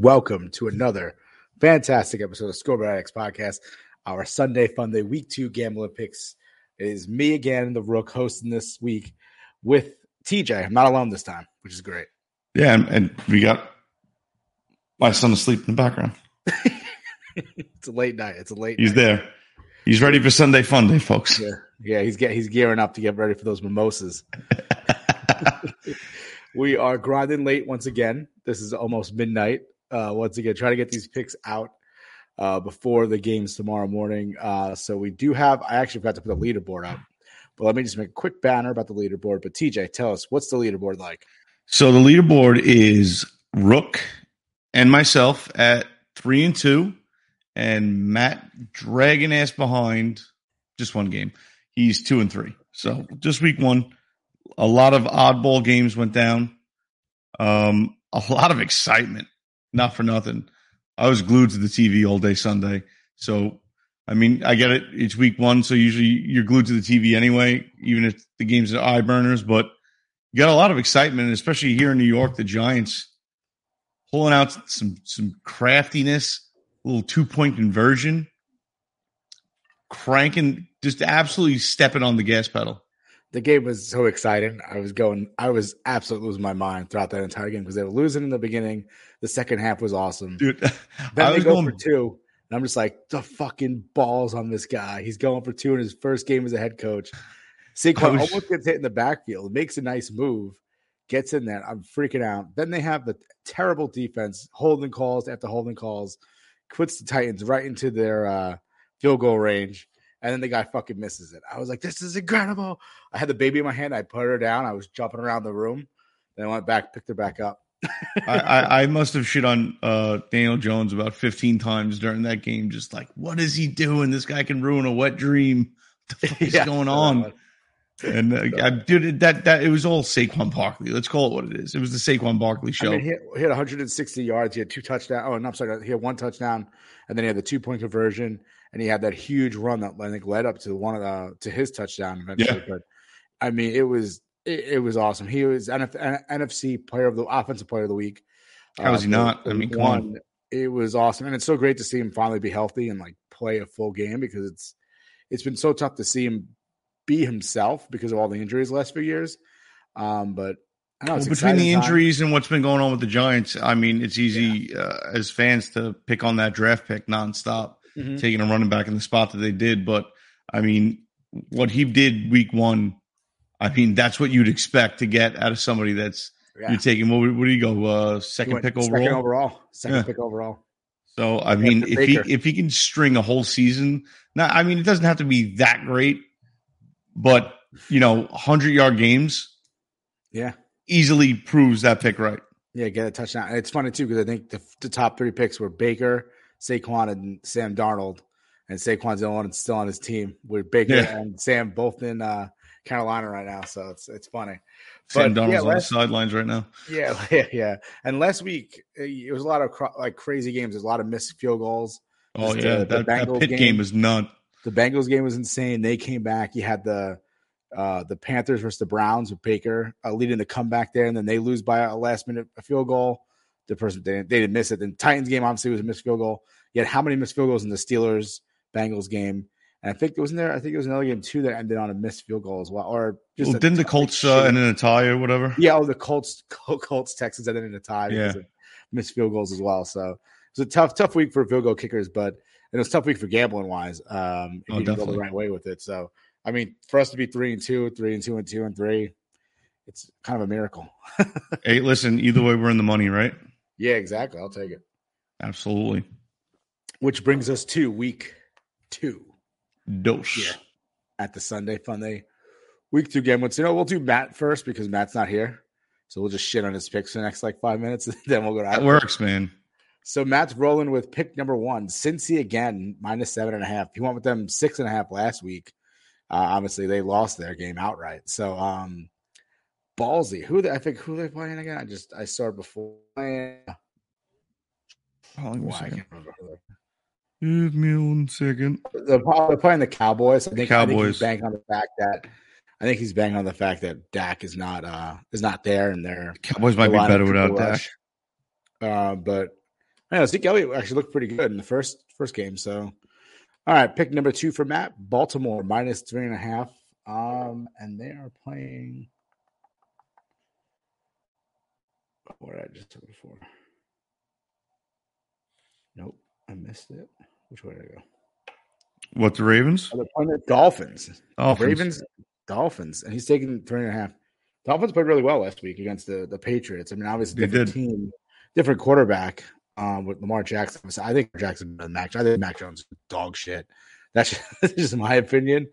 And welcome to another fantastic episode of Scoreboard Addicts Podcast, our Sunday Fun Day Week Two Gambling Picks. It is me again, the Rook, hosting this week with TJ. I'm not alone this time, which is great. Yeah, and, and we got my son asleep in the background. it's a late night. It's a late. He's night. there. He's ready for Sunday Fun Day, folks. Yeah, yeah. He's get he's gearing up to get ready for those mimosas. we are grinding late once again. This is almost midnight. Uh, once again, try to get these picks out uh, before the games tomorrow morning. Uh, so we do have. I actually forgot to put the leaderboard up, but let me just make a quick banner about the leaderboard. But TJ, tell us what's the leaderboard like? So the leaderboard is Rook and myself at three and two, and Matt dragging ass behind just one game. He's two and three. So just week one, a lot of oddball games went down. Um, a lot of excitement, not for nothing. I was glued to the TV all day Sunday. So, I mean, I get it. It's week one. So usually you're glued to the TV anyway, even if the games are eye burners, but you got a lot of excitement, especially here in New York, the Giants pulling out some, some craftiness, a little two point conversion, cranking, just absolutely stepping on the gas pedal the game was so exciting. I was going, I was absolutely losing my mind throughout that entire game because they were losing in the beginning. The second half was awesome. Dude, then I they was go going, for two. And I'm just like, the fucking balls on this guy. He's going for two in his first game as a head coach. Saquon was- almost gets hit in the backfield, makes a nice move, gets in there. I'm freaking out. Then they have the terrible defense, holding calls after holding calls, puts the Titans right into their uh, field goal range and then the guy fucking misses it. I was like, "This is incredible!" I had the baby in my hand. I put her down. I was jumping around the room. Then I went back, picked her back up. I, I, I must have shit on uh, Daniel Jones about 15 times during that game. Just like, what is he doing? This guy can ruin a wet dream. What the fuck is Yeah, going on? And uh, I did that. That it was all Saquon Barkley. Let's call it what it is. It was the Saquon Barkley show. I mean, he had, he had 160 yards. He had two touchdowns. Oh, no, I'm sorry. He had one touchdown, and then he had the two point conversion, and he had that huge run that I think led up to one of the to his touchdown eventually. But I mean, it was it, it was awesome. He was NF, NFC player of the offensive player of the week. How How is he not? I mean, come on. one. It was awesome, and it's so great to see him finally be healthy and like play a full game because it's it's been so tough to see him be himself because of all the injuries the last few years. Um, but I know Well, between the time. injuries and what's been going on with the Giants, I mean, it's easy uh, as fans to pick on that draft pick nonstop, Mhm. taking a running back in the spot that they did. But I mean, what he did week one, I mean, that's what you'd expect to get out of somebody that's Yeah. you're taking. What, what do you go? Uh, second pick second overall. overall, second Yeah. pick overall. So I mean, if he if he can string a whole season, now I mean, it doesn't have to be that great, but you know, hundred yard games Yeah, easily proves that pick right. yeah, get a touchdown. It's funny too because I think the, the top three picks were Baker, Saquon, and Sam Darnold, and Saquon's the only one still on his team. With Baker Yeah. and Sam both in uh, Carolina right now, so it's it's funny. Sam But, Darnold's yeah, on the sidelines right now. Yeah, yeah, yeah. And last week uh, it was a lot of cro- like crazy games. There's a lot of missed field goals. Oh Just, yeah, uh, the that, pit game. game. was nut. The Bengals game was insane. They came back. You had the uh, the Panthers versus the Browns with Baker uh, leading the comeback there, and then they lose by a last minute field goal. The person they didn't, they didn't miss it. Then Titans game obviously was a missed field goal. You had how many missed field goals in the Steelers Bengals game? And I think it wasn't there. I think it was another game too that ended on a missed field goal as well, or just Well, didn't the Colts uh, end in a tie or whatever? yeah, oh, the Colts, Col- Colts, Texans ended in a tie Yeah. missed field goals as well. So it was a tough, tough week for field goal kickers, but it was a tough week for gambling wise. Um, if Oh, you go the right way with it. So I mean, for us to be three and two, three and two, and two and three, it's kind of a miracle. Hey, listen, either way, we're in the money, right? Yeah, exactly. I'll take it. Absolutely. Which brings us to week two Dose. Yeah. at the Sunday Fun Day. Week two game. Let's you know we'll do Matt first because Matt's not here. So we'll just shit on his picks for the next like five minutes, and then we'll go to That works, man. So Matt's rolling with pick number one, Cincy again, minus seven and a half. He went with them six and a half last week. Uh, obviously, they lost their game outright. So um ballsy. Who they, I think who they playing again? I just I saw it before. Hold on a Why, I can't remember Give me one second. They're they're playing the Cowboys. I think, I think he's banking on the fact that I think he's banking on the fact that Dak is not uh is not there and they're Cowboys might be better without Dak. Uh, but I know Zeke Elliott actually looked pretty good in the first first game. So, all right, pick number two for Matt, Baltimore minus three and a half. Um, and they are playing. What did I just took it for? Nope, I missed it. Which way did I go? What the Ravens? Oh, the Dolphins. Dolphins. Ravens, Dolphins, and he's taking three and a half. Dolphins played really well last week against the the Patriots. I mean, obviously different team, different quarterback um, with Lamar Jackson. I think Jackson than Mac. I think Mac Jones is dog shit. That's just, that's just my opinion.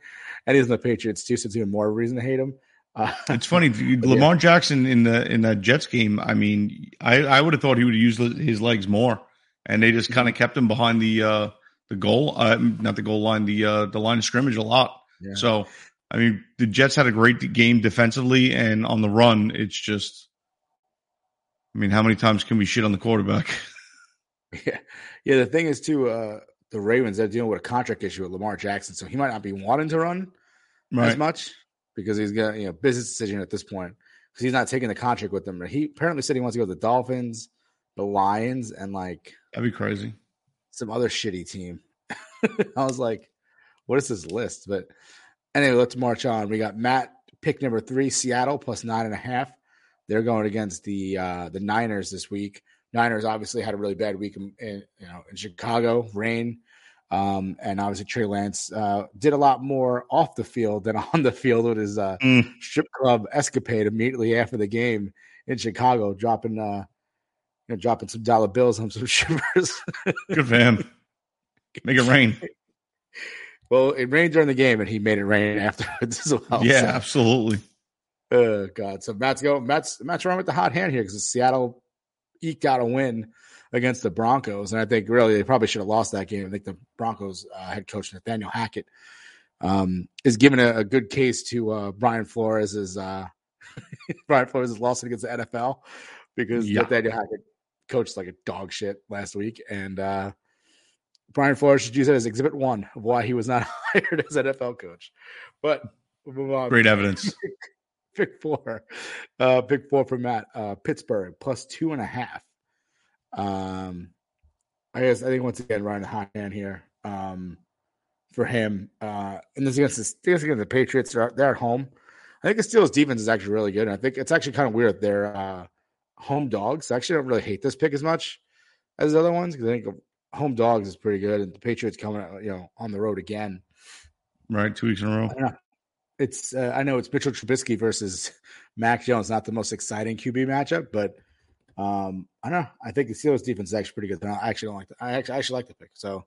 And he's in the Patriots too, so it's even more reason to hate him. Uh, It's funny, But yeah. Lamar Jackson in the in that Jets game. I mean, I I would have thought he would have used his legs more, and they just kind of kept him behind the uh the goal, uh, not the goal line, the uh the line of scrimmage a lot. Yeah. So, I mean, the Jets had a great game defensively, and on the run, it's just. I mean, how many times can we shit on the quarterback? Yeah, yeah. The thing is, too, uh, the Ravens they're dealing with a contract issue with Lamar Jackson, so he might not be wanting to run as much because he's got you know business decision at this point because he's not taking the contract with them. He apparently said he wants to go to the Dolphins, the Lions, and like That'd be crazy. some other shitty team. I was like, what is this list? But anyway, let's march on. We got Matt pick number three, Seattle plus nine and a half. They're going against the uh, the Niners this week. Niners obviously had a really bad week in, in you know in Chicago, rain, um, and obviously Trey Lance uh, did a lot more off the field than on the field with his uh, Mm. strip club escapade immediately after the game in Chicago, dropping uh, you know, dropping some dollar bills on some shivers. Good for him. Make it rain. Well, it rained during the game, and he made it rain afterwards as well. yeah, So, absolutely. oh god. So Matt's go. Matt's Matt's running with the hot hand here because Seattle eked out a win against the Broncos, and I think really they probably should have lost that game. I think the Broncos uh, head coach Nathaniel Hackett um, is giving a, a good case to uh, Brian Flores' uh, Brian Flores' lawsuit against the NFL because Yeah. Nathaniel Hackett coached like a dog shit last week, and uh, Brian Flores should use that as exhibit one of why he was not hired as NFL coach. But we'll move on. Great evidence. Pick four. Uh pick four for Matt. Uh Pittsburgh plus two and a half. Um I guess I think once again a hot hand here. Um for him. Uh and this against the this against the Patriots. They're, they're at home. I think the Steelers defense is actually really good. And I think it's actually kind of weird. They're uh home dogs. I actually don't really hate this pick as much as the other ones because I think home dogs is pretty good. And the Patriots coming out, you know, on the road again. Right, two weeks in a row. It's uh, I know it's Mitchell Trubisky versus Mac Jones, not the most exciting QB matchup, but um, I don't know. I think the Steelers defense is actually pretty good. I actually don't like the, I actually I actually like the pick. So,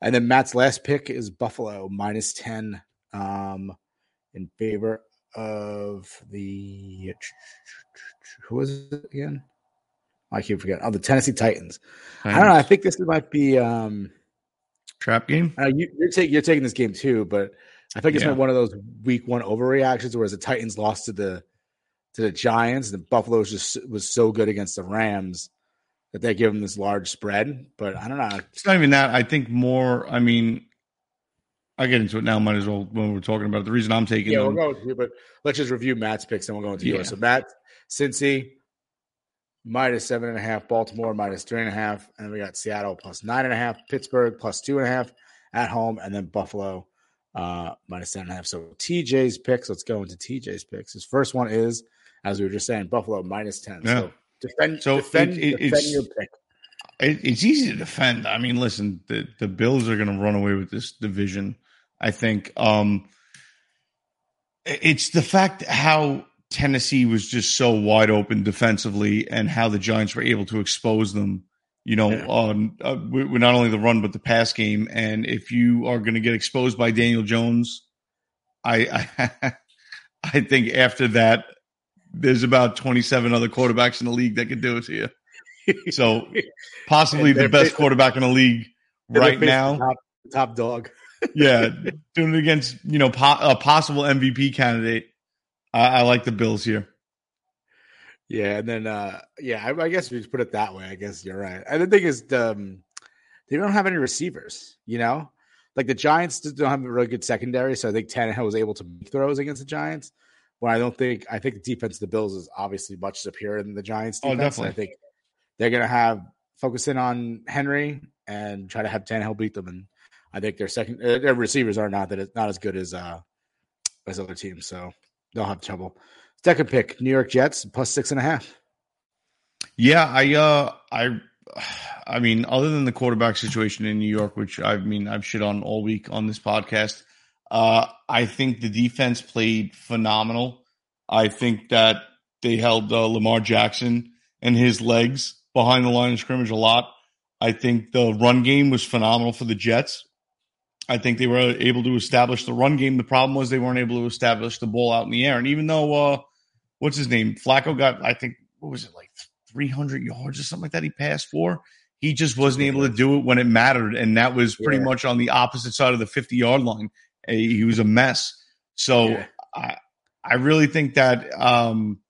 and then Matt's last pick is Buffalo minus ten um, in favor of the who was it again? I keep forgetting. Oh, the Tennessee Titans. I don't know. I think this might be. Um, Trap game? uh, you, you're taking you're taking this game too, but I think it's Yeah. one of those week one overreactions, whereas the Titans lost to the to the Giants, and Buffalo was just was so good against the Rams that they give them this large spread. But I don't know. It's not even that. I think more. I mean, I get into it now. Might as well when we're talking about it. The reason I'm taking Yeah, them. we'll go with you, but let's just review Matt's picks and we'll go into Yeah. yours. So Matt, Cincy, minus seven and a half, Baltimore minus three and a half, and then we got Seattle plus nine and a half, Pittsburgh plus two and a half at home, and then Buffalo uh minus ten and a half. So TJ's picks. Let's go into TJ's picks. His first one is, as we were just saying, Buffalo minus ten. Yeah. So defend, So defend, it- it- defend your pick. It, it's easy to defend. I mean, listen, the the Bills are going to run away with this division. I think. Um, it's the fact how Tennessee was just so wide open defensively, and how the Giants were able to expose them. You know, Yeah. on uh, with with not only the run but the pass game. And if you are going to get exposed by Daniel Jones, I I, I think after that, there's about 27 other quarterbacks in the league that could do it to you. So possibly the best quarterback in the league right now. top, top dog. yeah, doing it against you know po- a possible MVP candidate. I, I like the Bills here. Yeah, and then uh yeah, I, I guess we just put it that way. I guess you're right. And the thing is, um, they don't have any receivers. You know, like the Giants don't have a really good secondary, so I think Tannehill was able to make throws against the Giants. When I don't think I think the defense of the Bills is obviously much superior than the Giants Oh, defense. and I think they're gonna have focus in on Henry and try to have Tannehill beat them. And I think their second uh, their receivers are not that it's not as good as uh as other teams, so they'll have trouble. Second pick, New York Jets plus six and a half. Yeah, I uh I I mean, other than the quarterback situation in New York, which I mean I've shit on all week on this podcast, uh I think the defense played phenomenal. I think that they held uh, Lamar Jackson and his legs behind the line of scrimmage a lot. I think the run game was phenomenal for the Jets. I think they were able to establish the run game. The problem was they weren't able to establish the ball out in the air. And even though uh what's his name? Flacco got I think what was it like 300 yards or something like that he passed for. He just wasn't able to do it when it mattered. And that was pretty Yeah. much on the opposite side of the 50 yard line. He was a mess. So Yeah. I, I really think that um,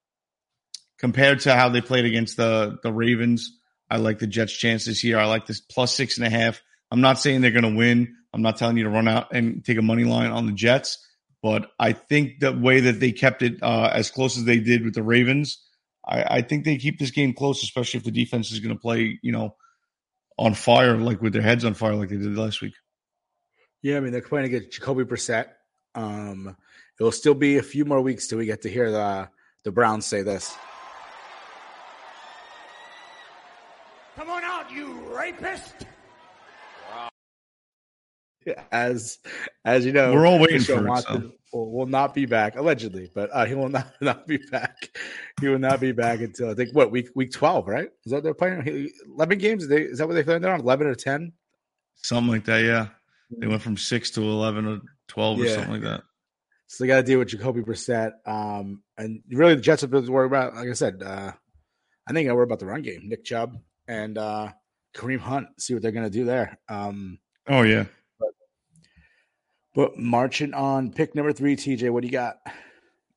compared to how they played against the, the Ravens, I like the Jets' chances here. I like this plus six and a half. I'm not saying they're going to win. I'm not telling you to run out and take a money line on the Jets, but I think the way that they kept it uh, as close as they did with the Ravens, I, I think they keep this game close, especially if the defense is going to play, you know, on fire, like with their heads on fire, like they did last week. Yeah, I mean they're playing against Jacoby Brissett. Um, it will still be a few more weeks till we get to hear the the Browns say this. Come on out, you rapist! As as you know, We're all waiting Deshaun for it, Watson will, will not be back allegedly, but uh, he will not not be back. He will not be back until I think what week week twelve, right? Is that they're playing eleven games? They, is that what they're playing there on? Eleven or ten? Something like that, yeah. They went from six to 11 or 12 or something like that. So they got to deal with Jacoby Brissett. Um, and really, the Jets have to worry about. Like I said, uh, I think I worry about the run game. Nick Chubb and uh, Kareem Hunt. See what they're going to do there. Um, Oh, yeah. but marching on pick number three, TJ. What do you got?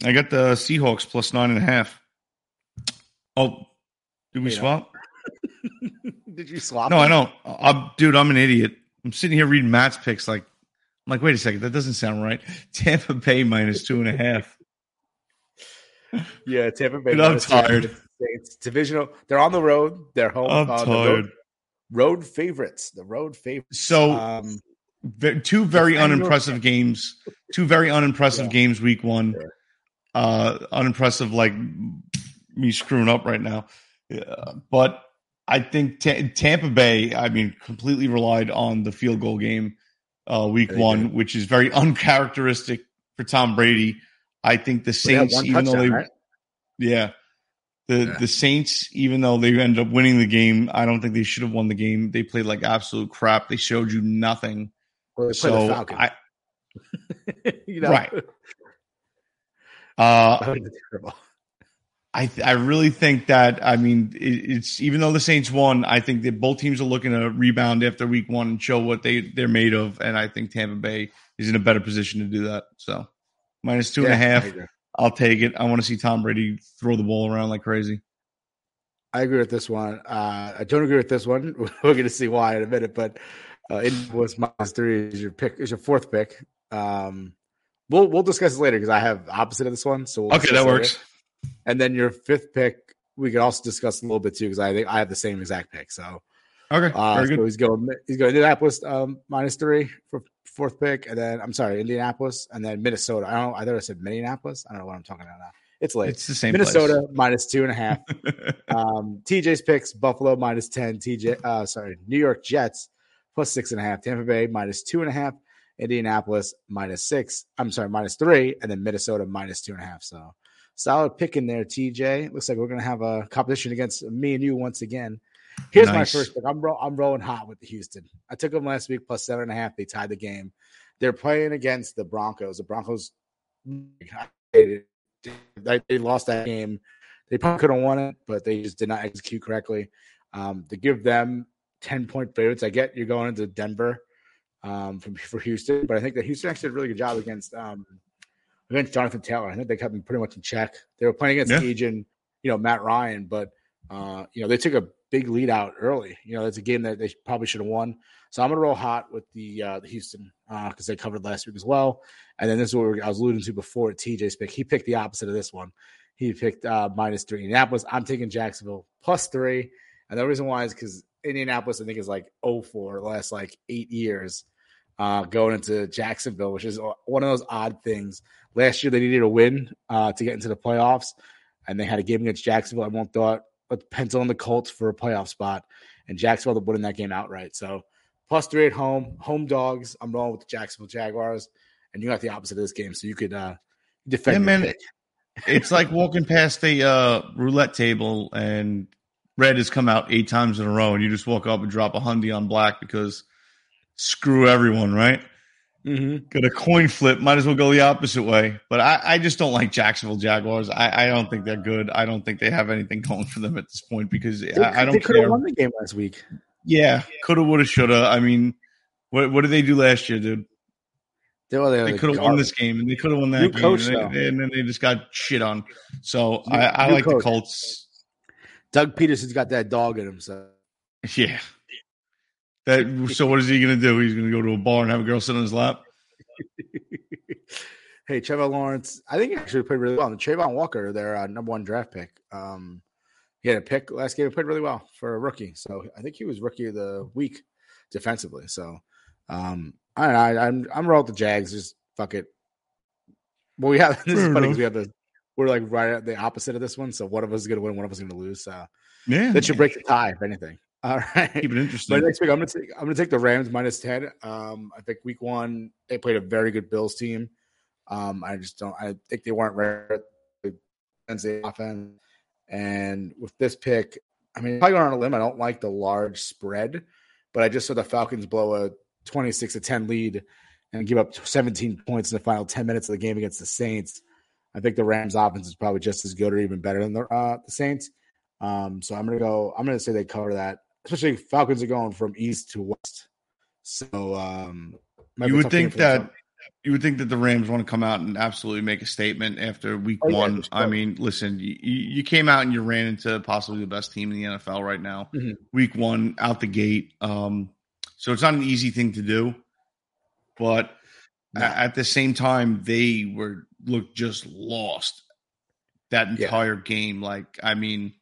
I got the Seahawks plus nine and a half. Oh, did we Wait, swap? Did you swap? No, I don't. I'm, dude, I'm an idiot. I'm sitting here reading Matt's picks. Like, I'm like, wait a second, that doesn't sound right. Tampa Bay minus two and a half. Yeah, Tampa Bay. I'm tired. It's divisional. They're on the road. They're home. I'm uh, tired. Road, road favorites. The road favorites. So, Um, two very unimpressive games. Two very unimpressive Yeah. games week one. Sure. Uh, unimpressive, like me screwing up right now. Yeah, but I think Ta- Tampa Bay, I mean, completely relied on the field goal game uh, week one, which is very uncharacteristic for Tom Brady. I think the Saints, even though they, right? yeah, the Yeah. the Saints, even though they ended up winning the game, I don't think they should have won the game. They played like absolute crap. They showed you nothing. Well, they play the So I, you know? Right. uh, terrible. I I really think that I mean it, it's even though the Saints won, I think that both teams are looking to rebound after week one and show what they they're made of, and I think Tampa Bay is in a better position to do that. So minus two and a half. I'll take it. I want to see Tom Brady throw the ball around like crazy. I agree with this one. Uh, I don't agree with this one. We're going to see why in a minute, but uh, Indianapolis minus three is your pick. Is your fourth pick. Um, we'll we'll discuss it later because I have opposite of this one. So we'll Okay, that works. And then your fifth pick, we could also discuss a little bit too because I think I have the same exact pick. So Okay, uh, very so he's going he's going Indianapolis um, minus three for fourth pick, and then I'm sorry, Indianapolis, and then Minnesota. I don't. I thought I said Minneapolis. I don't know what I'm talking about now. It's late. It's the same. Minnesota minus two and a half. um, TJ's picks: Buffalo minus ten. TJ, uh, sorry, New York Jets plus six and a half. Tampa Bay minus two and a half. Indianapolis minus six. I'm sorry, minus three, and then Minnesota minus two and a half. So solid pick in there, TJ. Looks like we're gonna have a competition against me and you once again. Here's Nice. my first pick. I'm ro- I'm rolling hot with the Houston. I took them last week plus seven and a half. They tied the game. They're playing against the Broncos. The Broncos they, they lost that game. They probably could have won it, but they just did not execute correctly. Um, to give them 10 point favorites, I get you're going into Denver um, from, for Houston, but I think that Houston actually did a really good job against um, against Jonathan Taylor. I think they kept him pretty much in check. They were playing against Yeah. agent, you know, Matt Ryan, but uh, you know, they took a big lead out early. You know, that's a game that they probably should have won. So I'm gonna roll hot with the uh, the Houston because they covered last week as well. And then this is what we- I was alluding to before. TJ's pick. He picked the opposite of this one. He picked uh, minus three Indianapolis. I'm taking Jacksonville plus three. And the reason why is because Indianapolis, I think, is like 0 for the last like eight years uh, going into Jacksonville, which is one of those odd things. Last year, they needed a win uh, to get into the playoffs, and they had a game against Jacksonville. Everyone thought, let's pencil in the Colts for a playoff spot, and Jacksonville winning that game outright. So, plus three at home, home dogs. I'm rolling with the Jacksonville Jaguars, and you got the opposite of this game, so you could uh, defend. Yeah, man. it's like walking past a uh, roulette table and red has come out eight times in a row, and you just walk up and drop a hundy on black because screw everyone, right? Mhm. Got a coin flip, might as well go the opposite way. But I, I just don't like Jacksonville Jaguars. I, I don't think they're good. I don't think they have anything going for them at this point because They, I, I don't think They could have won the game last week. Yeah, coulda, woulda, shoulda. I mean, what what did they do last year, dude? They, well, they, They could have won this game, and they could have won that New game, coach, and, they, and then they just got shit on. So New- I, I like the coach. Colts. Doug Pederson's got that dog in him, so Yeah. That. So what is he going to do? He's going to go to a bar and have a girl sit on his lap. hey, Trevor Lawrence, I think he actually played really well. And Travon Walker, their uh, number one draft pick, um, he had a pick last game. He played really well for a rookie. So I think he was rookie of the week defensively. So um, I don't know. I, I'm I'm rolling with the Jags. Just fuck it. Well, we have this is funny because we have the we're like right at the opposite of this one. So one of us is going to win, one of us is going to lose. So Yeah. that should break the tie, if anything. All right. Keep it interesting. next pick, I'm gonna take I'm gonna take the Rams minus ten. Um, I think week one they played a very good Bills team. Um, I just don't. I think they weren't ready against the offense. And with this pick, I mean, probably going on a limb. I don't like the large spread, but I just saw the Falcons blow a 26 to 10 lead and give up 17 points in the final 10 minutes of the game against the Saints. I think the Rams offense is probably just as good or even better than the, uh, the Saints. Um, so I'm gonna go. I'm gonna say they cover that. Especially Falcons are going from east to west. So um, You would think them. that you would think that the Rams want to come out and absolutely make a statement after week Oh, yeah, one. I sure. mean, listen, you, you came out and you ran into possibly the best team in the NFL right now. Mhm. Week one out the gate. Um, so it's not an easy thing to do, but No. at the same time, they were looked just lost that Yeah. entire game. Like, I mean,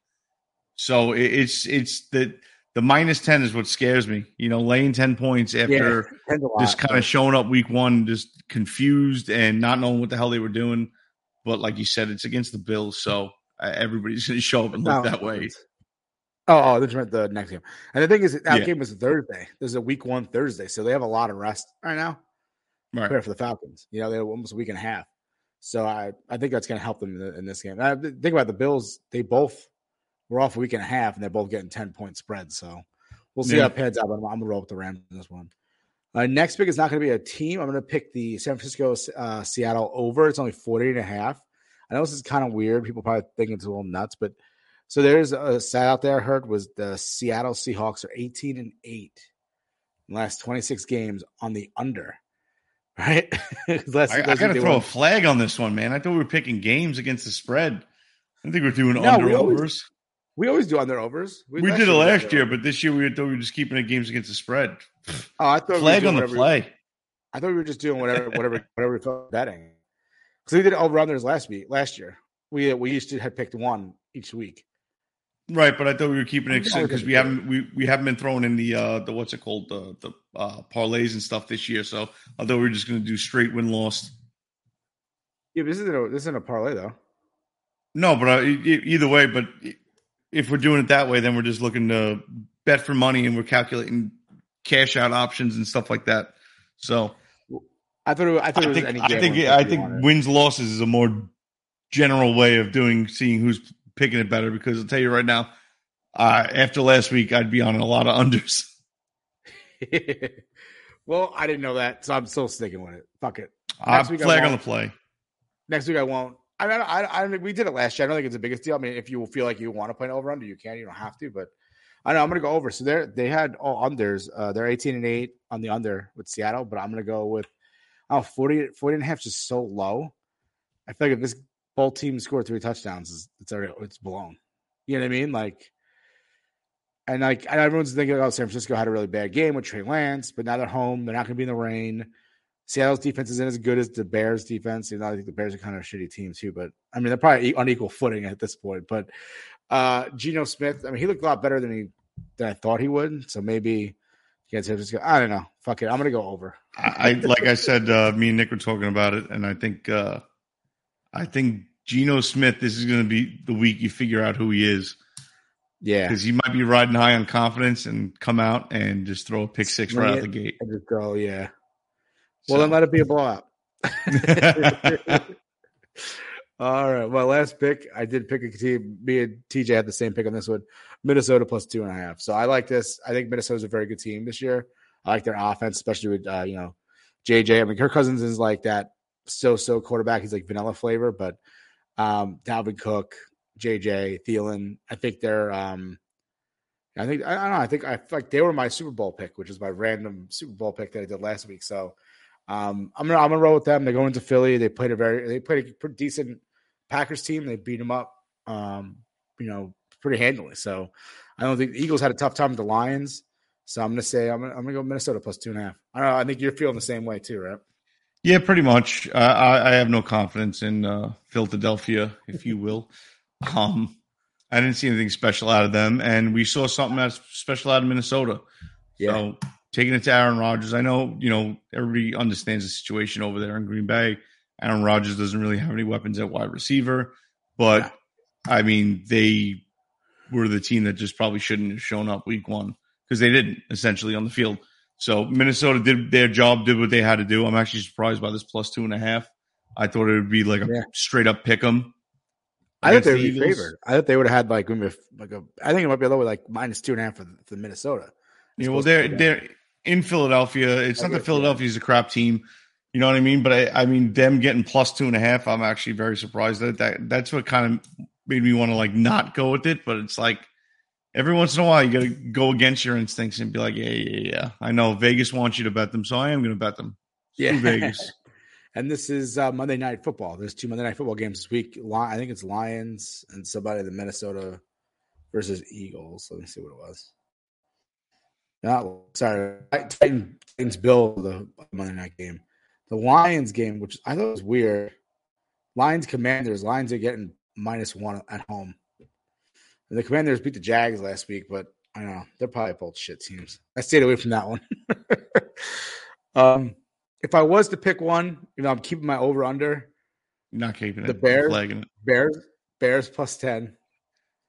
so it, it's it's the the minus ten is what scares me. You know, laying ten points after yeah, just kind of showing up week one, just confused and not knowing what the hell they were doing. But like you said, it's against the Bills, so uh, everybody's going to show up and look No. that way. Oh, oh, this meant the next game. And the thing is, that Yeah. game was Thursday. There's a week one Thursday, so they have a lot of rest right now. Right. Fair for the Falcons. You know, they're almost a week and a half. So I, I think that's going to help them in, the, in this game. I think about the Bills; they both were off a week and a half, and they're both getting ten point spreads. So we'll see Yeah. how it pans out. But I'm, I'm gonna roll with the Rams in this one. Uh, next pick is not going to be a team. I'm going to pick the San Francisco uh, Seattle over. It's only 40 and a half. I know this is kind of weird. People probably think it's a little nuts, but so there's a stat out there I heard was the Seattle Seahawks are 18 and 8 in the last 26 games on the under. Right? Last- I, I got to throw won- a flag on this one, man. I thought we were picking games against the spread. I think we're doing No, under overs. We always do under overs. We, did it last year, but this year we thought we were just keeping the games against the spread. Oh, I thought Flag we were on the play. I thought we were just doing whatever, whatever, whatever we felt betting. Because we did over unders last week, last year. We we used to have picked one each week. Right, but I thought we were keeping it because we we haven't we, we haven't been throwing in the uh the what's it called the the uh parlays and stuff this year. So I thought we were just going to do straight win loss. Yeah, but this isn't a, this isn't a parlay though. No, but uh, e- e- either way, but if we're doing it that way, then we're just looking to bet for money and we're calculating cash out options and stuff like that. So I thought it, I thought it I was think any I think I think wins losses is a more general way of doing seeing who's picking it better because I'll tell you right now, uh, after last week, I'd be on a lot of unders. well, I didn't know that, so I'm still sticking with it. Fuck it. Next week I flag on the play. Next week I won't. I mean, I, I, we did it last year. I don't think it's the biggest deal. I mean, if you feel like you want to play an over under, you can. You don't have to, but I know I'm going to go over. So they they had all unders. Uh, they're 18 and eight on the under with Seattle, but I'm going to go with oh 40, 40 and a half is just so low. I feel like if this both teams score three touchdowns, it's already it's blown. You know what I mean? Like, and like, and everyone's thinking, oh, San Francisco had a really bad game with Trey Lance, but now they're home. They're not going to be in the rain. Seattle's defense isn't as good as the Bears' defense. You know, I think the Bears are kind of a shitty team too. But I mean, they're probably on equal footing at this point. But uh Geno Smith, I mean, he looked a lot better than he than I thought he would. So maybe against San Francisco, I don't know. Fuck it, I'm gonna go over. I, I like I said, uh, me and Nick were talking about it, and I think uh, I think Geno Smith. This is going to be the week you figure out who he is Yeah, because he might be riding high on confidence and come out and just throw a pick six right out the gate. Just go. Yeah. Well, So- then let it be a blowout. All right. My last pick, I did pick a team. Me and TJ had the same pick on this one. Minnesota plus two and a half. So I like this. I think Minnesota's a very good team this year. I like their offense, especially with uh, you know JJ. I mean, Kirk Cousins is like that so-so quarterback. He's like vanilla flavor, but um, Dalvin Cook, JJ, Thielen. I think they're. Um, I think I don't know. I think I like they were my Super Bowl pick, which is my random Super Bowl pick that I did last week. So um, I'm gonna I'm gonna roll with them. They go into Philly. They played a very they played a pretty decent Packers team. They beat them up, um, you know, pretty handily. So I don't think the Eagles had a tough time with the Lions. So I'm gonna say I'm gonna, I'm gonna go Minnesota plus two and a half. I don't know. I think you're feeling the same way too, right? Yeah, pretty much. I, I, I have no confidence in uh, Philadelphia, if you will. Um, I didn't see anything special out of them, and we saw something that's special out of Minnesota. Yeah. So taking it to Aaron Rodgers, I know you know everybody understands the situation over there in Green Bay. Aaron Rodgers doesn't really have any weapons at wide receiver, but I mean they were the team that just probably shouldn't have shown up week one because they didn't essentially on the field. So Minnesota did their job, did what they had to do. I'm actually surprised by this plus two and a half. I thought it would be like a Yeah. straight up pick 'em. I thought they would the be favored. I thought they would have had like like a. I think it might be a little bit like minus two and a half for, for Minnesota. Yeah, well, they're they're in Philadelphia. It's not that Philadelphia's a crap team, you know what I mean. But I, I mean, them getting plus two and a half, I'm actually very surprised at that. That's what kind of made me want to like not go with it. But it's like every once in a while, you got to go against your instincts and be like, yeah, yeah, yeah. I know Vegas wants you to bet them, so I am going to bet them. Yeah. Vegas. And this is uh, Monday Night Football. There's two Monday Night Football games this week. I think it's Lions and somebody the Minnesota versus Eagles. Let me see what it was. Not sorry, Titan, Titans Bill the Monday night game. The Lions game, which I thought was weird. Lions Commanders. Lions are getting minus one at home. And the Commanders beat the Jags last week, but I don't know they're probably both shit teams. I stayed away from that one. um, if I was to pick one, you know, I'm keeping my over under Not keeping it. The Bears? Bears. Bears plus ten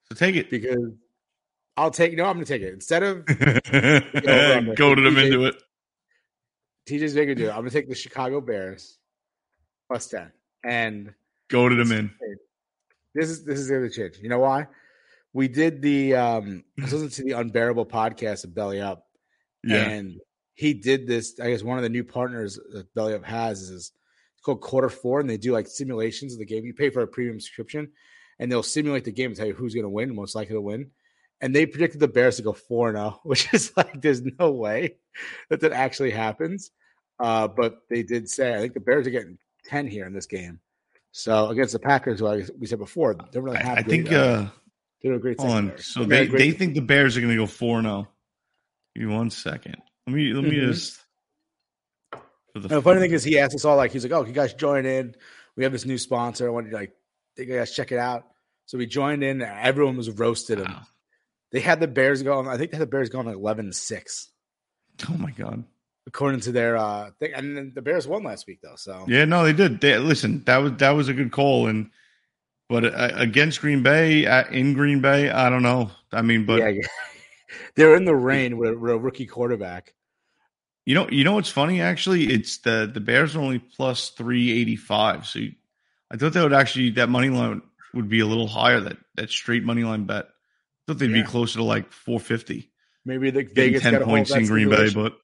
So take it. because I'll take. No, I'm going to take it instead of Goaded them into it. TJ's do. it. I'm going to take the Chicago Bears plus ten, and Goaded them in. this is this is the other change. You know why? We did the um I was listening to the unbearable podcast of Belly Up, Yeah. and he did this. I guess one of the new partners that Belly Up has is it's called Quarter Four, and they do like simulations of the game. You pay for a premium subscription, and they'll simulate the game and tell you who's going to win, most likely to win. And they predicted the Bears to go four zero, which is like there's no way that that actually happens. Uh, but they did say I think the Bears are getting ten here in this game. So against the Packers, who I, we said before, don't really have. I, think uh, uh, they're a great on. So got they, great- they think the Bears are going to go 4 0. Give me one second. Let me let me Mhm. just. For the funny thing is, he asked us all like, he's like, "Oh, you guys join in? We have this new sponsor. I want you to like, you guys check it out." So we joined in. Everyone was roasted him. They had the Bears going. I think they had the Bears going like 11-6, Oh my god. according to their uh thing. And then the Bears won last week though. So Yeah, no, they did. They, listen, that was that was a good call, and but uh, against Green Bay uh, in Green Bay, I don't know. I mean, but yeah, they're in the rain with a, with a rookie quarterback. you know, you know what's funny? Actually, it's the the Bears are only plus three eighty five. So you, I thought that would actually that money line would be a little higher. That that straight money line bet. Thought they'd Yeah. be closer to like four fifty. Maybe the Vegas ten a points in Green Bay, but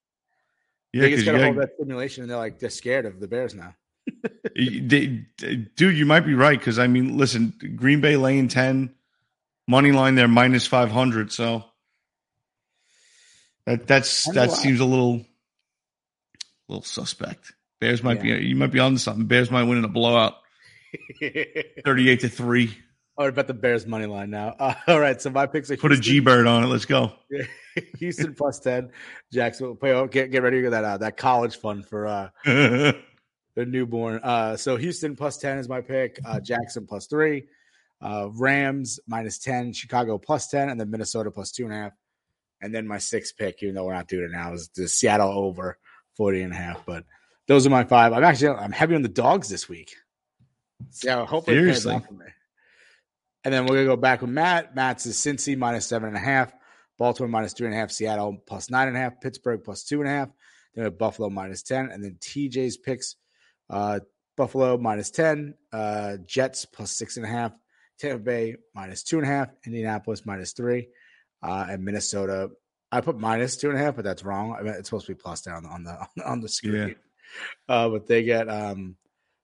yeah, Vegas got you a hold gotta, that simulation, and they're like they're scared of the Bears now. they, dude, you might be right because I mean, listen, Green Bay laying ten, money line there minus five hundred. So that that's that why. seems a little, little suspect. Bears might Yeah. be you might be on something. Bears might win in a blowout, thirty eight to three. I would bet the Bears money line now. Uh, all right, so my picks are Put a G bird on it. Let's go. Houston plus ten, Jacksonville. Play, oh, get get ready to get that uh, that college fund for uh, the newborn. Uh, so Houston plus ten is my pick. Uh, Jackson plus three, uh, Rams minus ten, Chicago plus ten, and then Minnesota plus two and a half. And then my sixth pick, even though we're not doing it now, is the Seattle over 40 and a half. But those are my five. I'm actually I'm heavy on the dogs this week. So hopefully it pays Seriously? off for me. And then we're gonna go back with Matt. Matt's is Cincy minus seven and a half, Baltimore minus three and a half, Seattle plus nine and a half, Pittsburgh plus two and a half. Then we have Buffalo minus ten, and then TJ's picks: uh, Buffalo minus ten, uh, Jets plus six and a half, Tampa Bay minus two and a half, Indianapolis minus three, uh, and Minnesota. I put minus two and a half, but that's wrong. I mean, it's supposed to be plus down on the on the screen. Uh, but they get um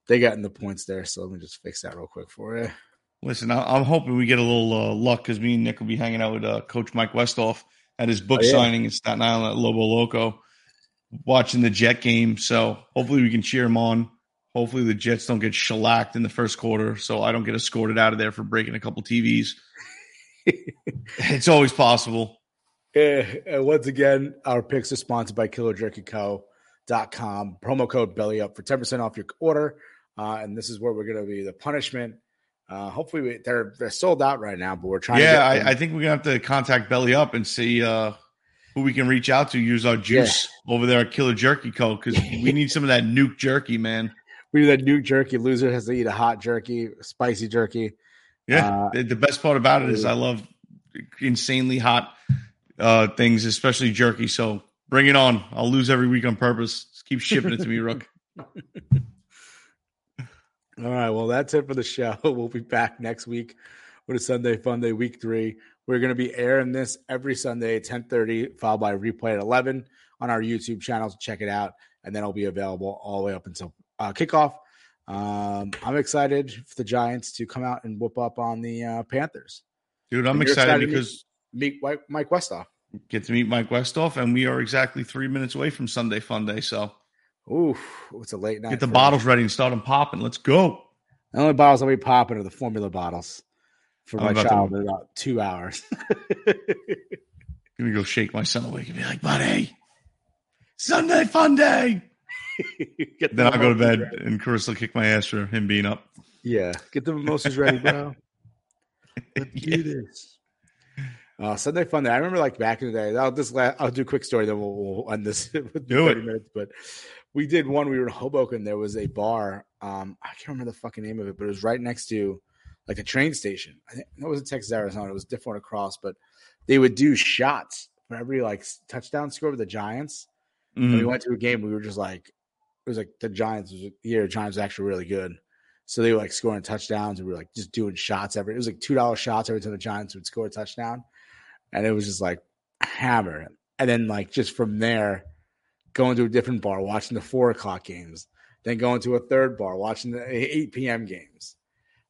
they got in the points there. So let me just fix that real quick for you. Listen, I, I'm hoping we get a little uh, luck because me and Nick will be hanging out with uh, Coach Mike Westhoff at his book Oh, yeah. signing in Staten Island at Lobo Loco, watching the Jet game. So hopefully we can cheer him on. Hopefully the Jets don't get shellacked in the first quarter, so I don't get escorted out of there for breaking a couple TVs. it's always possible. Uh, and once again, our picks are sponsored by KillerJerkyCo.com. Promo code Belly Up for ten percent off your order. Uh, and this is where we're going to be the punishment. Uh, hopefully, we, they're they're sold out right now, but we're trying. Yeah, I. I think we're gonna have to contact Belly Up and see uh, who we can reach out to. Use our juice over there at Killer Jerky Co. because we need some of that nuke jerky, man. we do that nuke jerky. Loser has to eat a hot jerky, spicy jerky. Yeah, Uh, the, the best part about it is I love insanely hot uh, things, especially jerky. So bring it on. I'll lose every week on purpose. Just keep shipping it to me, Rook. All right. Well, that's it for the show. We'll be back next week with a Sunday Fun Day, week three. We're going to be airing this every Sunday at 1030, followed by a replay at 11 on our YouTube channel. So check it out. And then it'll be available all the way up until uh, kickoff. Um, I'm excited for the Giants to come out and whoop up on the uh, Panthers. Dude, I'm excited excited meet- because Meet Mike, Mike Westhoff. get to meet Mike Westhoff, and we are exactly three minutes away from Sunday Fun Day. So Ooh, it's a late night. get the for me. bottles ready and start them popping. Let's go. The only bottles I'll be popping are the formula bottles for I'm my about child in about two hours. gonna go shake my son awake and be like, buddy, Sunday Fun Day. Get Then the I'll go to bed, ready. and Carissa will kick my ass for him being up. Yeah, get the mimosas ready, bro. Let's Yeah. do this. Uh, Sunday fun day. I remember like back in the day. I'll just la- I'll do a quick story, then we'll, we'll end this with Do 30 it. minutes. But we did one. We were in Hoboken. There was a bar. Um, I can't remember the fucking name of it, but it was right next to like a train station. I think it was in Texas, Arizona. It was different across, but they would do shots for every like touchdown score with the Giants. And we went to a game. We were just like, it was like the Giants was yeah, the Giants actually really good. So they were like scoring touchdowns, and we were like just doing shots every. It was like two dollar shots every time the Giants would score a touchdown, and it was just like hammer. And then like just from there, going to a different bar, watching the four o'clock games, then going to a third bar, watching the eight p.m. games.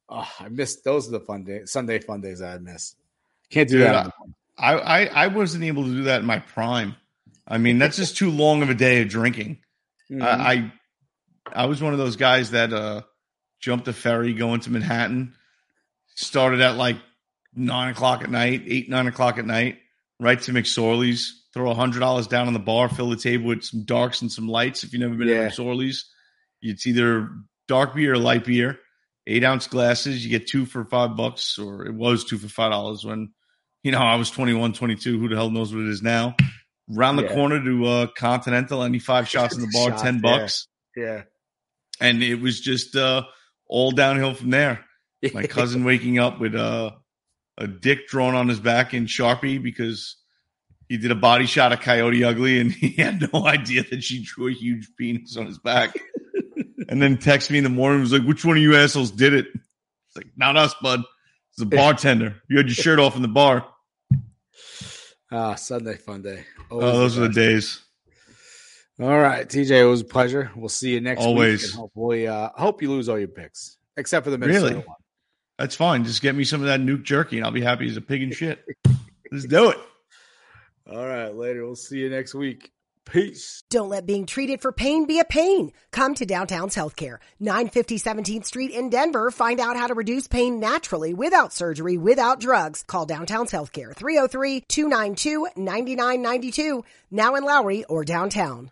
Oh, I missed those are the fun days, Sunday fun days that I miss. Can't do Dude, that. I, I I wasn't able to do that in my prime. I mean, that's just too long of a day of drinking. Mhm. I, I I was one of those guys that uh jumped a ferry going to Manhattan, started at like nine o'clock at night, eight, nine o'clock at night, right to McSorley's, throw a hundred dollars down on the bar, fill the table with some darks and some lights. If you've never been Yeah. to McSorley's, it's either dark beer or light beer, eight ounce glasses. You get two for five bucks, or it was two for five dollars when, you know, I was 21, 22. Who the hell knows what it is now? Round the Yeah. corner to uh, Continental, any five shots in the bar, Shots, 10 yeah. bucks. Yeah. And it was just uh, all downhill from there my cousin waking up with uh, a dick drawn on his back in Sharpie because he did a body shot of Coyote Ugly and he had no idea that she drew a huge penis on his back. and then text me in the morning was like, "Which one of you assholes did it?" It's like, "Not us, bud. It's the bartender. You had your shirt off in the bar." Ah, Sunday fun day. Oh, those are the days. All right, TJ, it was a pleasure. We'll see you next Always. week. And hopefully, uh, hope you lose all your picks except for the Really? One. That's fine. Just get me some of that nuke jerky and I'll be happy as a pig in shit. Let's do it. All right, later. We'll see you next week. Peace. Don't let being treated for pain be a pain. Come to Downtown's Healthcare, 950 17th Street in Denver. Find out how to reduce pain naturally without surgery, without drugs. Call Downtown's Healthcare, 303-292-9992. Now in Lowry or downtown.